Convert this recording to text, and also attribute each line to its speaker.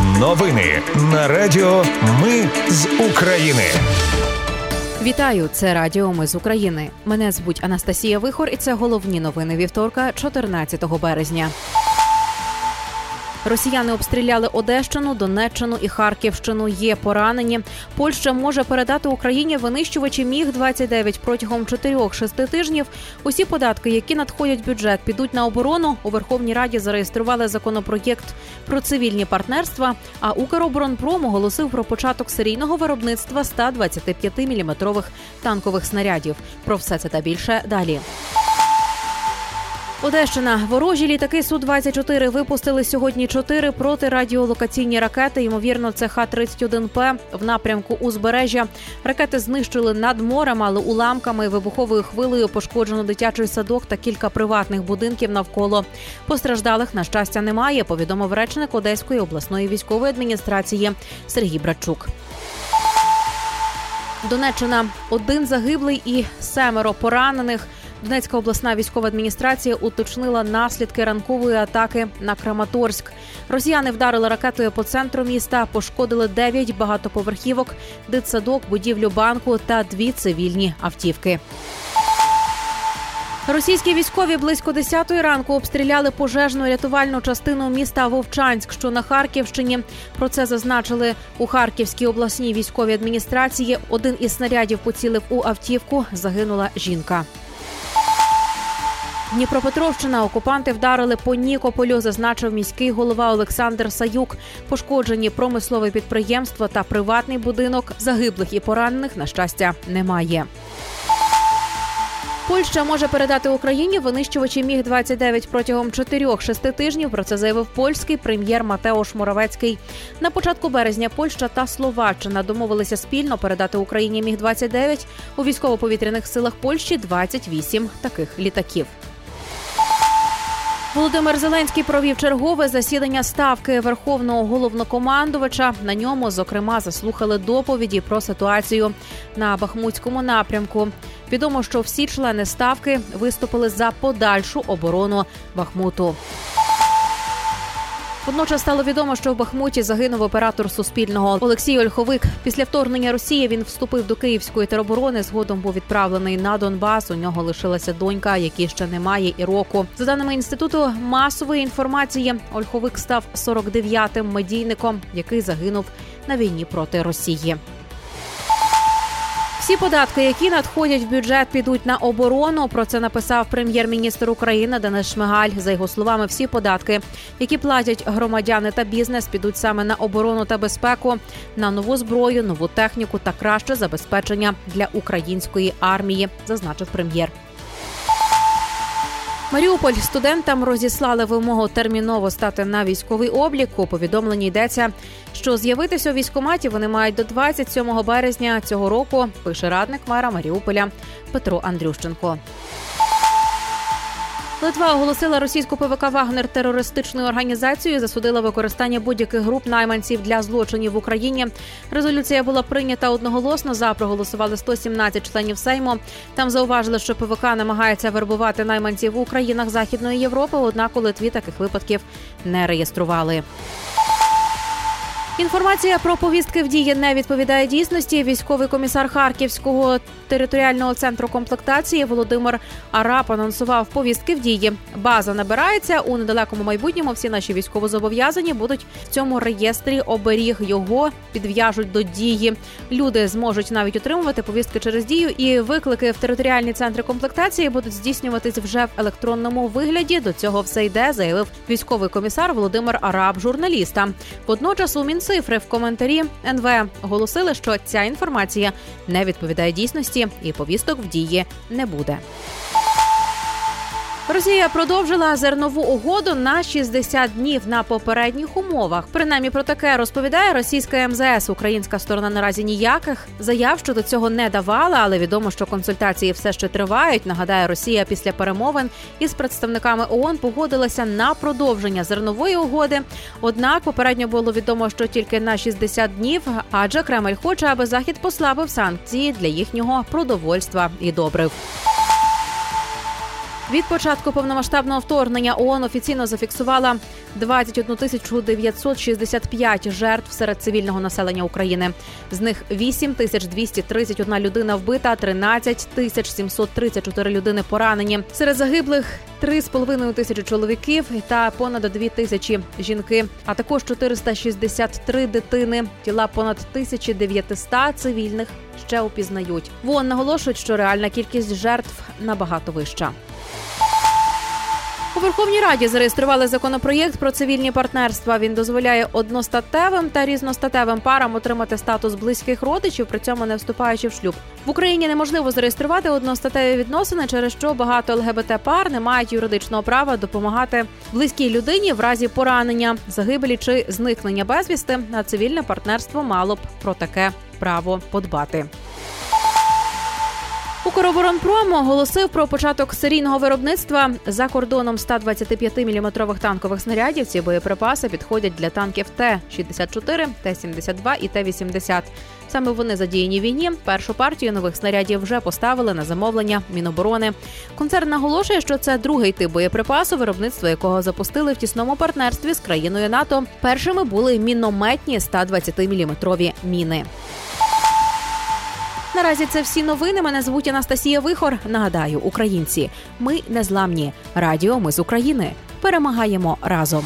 Speaker 1: Новини на Радіо Ми з України.
Speaker 2: Вітаю, це Радіо Ми з України. Мене звуть Анастасія Вихор, і це головні новини вівторка, 14 березня. Росіяни обстріляли Одещину, Донеччину і Харківщину. Є поранені. Польща може передати Україні винищувачі міг 29 протягом 4-6 тижнів. Усі податки, які надходять в бюджет, підуть на оборону. У Верховній Раді зареєстрували законопроєкт про цивільні партнерства. А Укроборонпром оголосив про початок серійного виробництва 125-мм танкових снарядів. Про все це та більше далі. Одещина ворожі літаки су 24 випустили сьогодні чотири протирадіолокаційні ракети. Ймовірно, це Х-31П в напрямку узбережжя. Ракети знищили над морем, але уламками вибуховою хвилею пошкоджено дитячий садок та кілька приватних будинків навколо. Постраждалих на щастя немає. Повідомив речник Одеської обласної військової адміністрації Сергій Брачук. Донеччина один загиблий і семеро поранених. Донецька обласна військова адміністрація уточнила наслідки ранкової атаки на Краматорськ. Росіяни вдарили ракетою по центру міста, пошкодили 9 багатоповерхівок, дитсадок, будівлю банку та дві цивільні автівки. Російські військові близько 10-ї ранку обстріляли пожежну рятувальну частину міста Вовчанськ, що на Харківщині. Про це зазначили у Харківській обласній військовій адміністрації. Один із снарядів поцілив у автівку. Загинула жінка. Дніпропетровщина окупанти вдарили по Нікополю, зазначив міський голова Олександр Саюк. Пошкоджені промислове підприємство та приватний будинок. Загиблих і поранених на щастя немає. Польща може передати Україні винищувачі міг 29 протягом 4-6 тижнів. Про це заявив польський прем'єр Матеош Моравецький. На початку березня Польща та Словаччина домовилися спільно передати Україні міг 29 у військово-повітряних силах Польщі 28 таких літаків. Володимир Зеленський провів чергове засідання ставки верховного головнокомандувача. На ньому, зокрема, заслухали доповіді про ситуацію на Бахмутському напрямку. Відомо, що всі члени ставки виступили за подальшу оборону Бахмуту. Водночас стало відомо, що в Бахмуті загинув оператор Суспільного Олексій Ольховик. Після вторгнення Росії він вступив до Київської тероборони. Згодом був відправлений на Донбас. У нього лишилася донька, якій ще немає і року. За даними інституту масової інформації, Ольховик став 49-м медійником, який загинув на війні проти Росії. Всі податки, які надходять в бюджет, підуть на оборону. Про це написав прем'єр-міністр України Денис Шмигаль. За його словами, всі податки, які платять громадяни та бізнес, підуть саме на оборону та безпеку, на нову зброю, нову техніку та краще забезпечення для української армії, зазначив прем'єр. Маріуполь студентам розіслали вимогу терміново стати на військовий облік. У повідомленні йдеться, що з'явитися у військкоматі вони мають до 27 березня цього року. Пише радник мера Маріуполя Петро Андрющенко. Литва оголосила російську ПВК Вагнер терористичною організацією. Засудила використання будь-яких груп найманців для злочинів в Україні. Резолюція була прийнята одноголосно. За проголосували 117 членів Сейму. Там зауважили, що ПВК намагається вербувати найманців в Українах Західної Європи. Однак у Литві таких випадків не реєстрували. Інформація про повістки в дії не відповідає дійсності. Військовий комісар Харківського територіального центру комплектації Володимир Арап анонсував повістки в дії. База набирається у недалекому майбутньому. Всі наші військовозобов'язані будуть в цьому реєстрі. Оберіг його підв'яжуть до дії. Люди зможуть навіть отримувати повістки через дію, і виклики в територіальні центри комплектації будуть здійснюватись вже в електронному вигляді. До цього все йде, заявив військовий комісар Володимир Араб журналістам. Водночас у Мінцифри в коментарі НВ оголосили, що ця інформація не відповідає дійсності, і повісток в дії не буде. Росія продовжила зернову угоду на 60 днів на попередніх умовах. Принаймні про таке розповідає російська МЗС. Українська сторона наразі ніяких заяв щодо цього не давала, але відомо, що консультації все ще тривають. Нагадаю, Росія після перемовин із представниками ООН погодилася на продовження зернової угоди. Однак попередньо було відомо, що тільки на 60 днів, адже Кремль хоче, аби захід послабив санкції для їхнього продовольства і добрив. Від початку повномасштабного вторгнення ООН офіційно зафіксувала 21 тисячу 965 жертв серед цивільного населення України. З них 8 тисяч 231 людина вбита, 13 тисяч 734 людини поранені. Серед загиблих 3,5 тисячі чоловіків та понад 2 тисячі жінки, а також 463 дитини. Тіла понад 1900 цивільних ще упізнають. ВОН наголошують, що реальна кількість жертв набагато вища. У Верховній Раді зареєстрували законопроєкт про цивільні партнерства. Він дозволяє одностатевим та різностатевим парам отримати статус близьких родичів, при цьому не вступаючи в шлюб. В Україні неможливо зареєструвати одностатеві відносини, через що багато ЛГБТ пар не мають юридичного права допомагати близькій людині в разі поранення, загибелі чи зникнення безвісти. А цивільне партнерство мало б про таке право подбати. Укроборонпром оголосив про початок серійного виробництва за кордоном 125-мм танкових снарядів. Ці боєприпаси підходять для танків Т-64, Т-72 і Т-80. Саме вони задіяні в війні. Першу партію нових снарядів вже поставили на замовлення Міноборони. Концерн наголошує, що це другий тип боєприпасу, виробництво якого запустили в тісному партнерстві з країною НАТО. Першими були мінометні 120-мм міни. Наразі це всі новини. Мене звуть Анастасія Вихор. Нагадаю, українці, ми незламні. Радіо ми з України. Перемагаємо разом.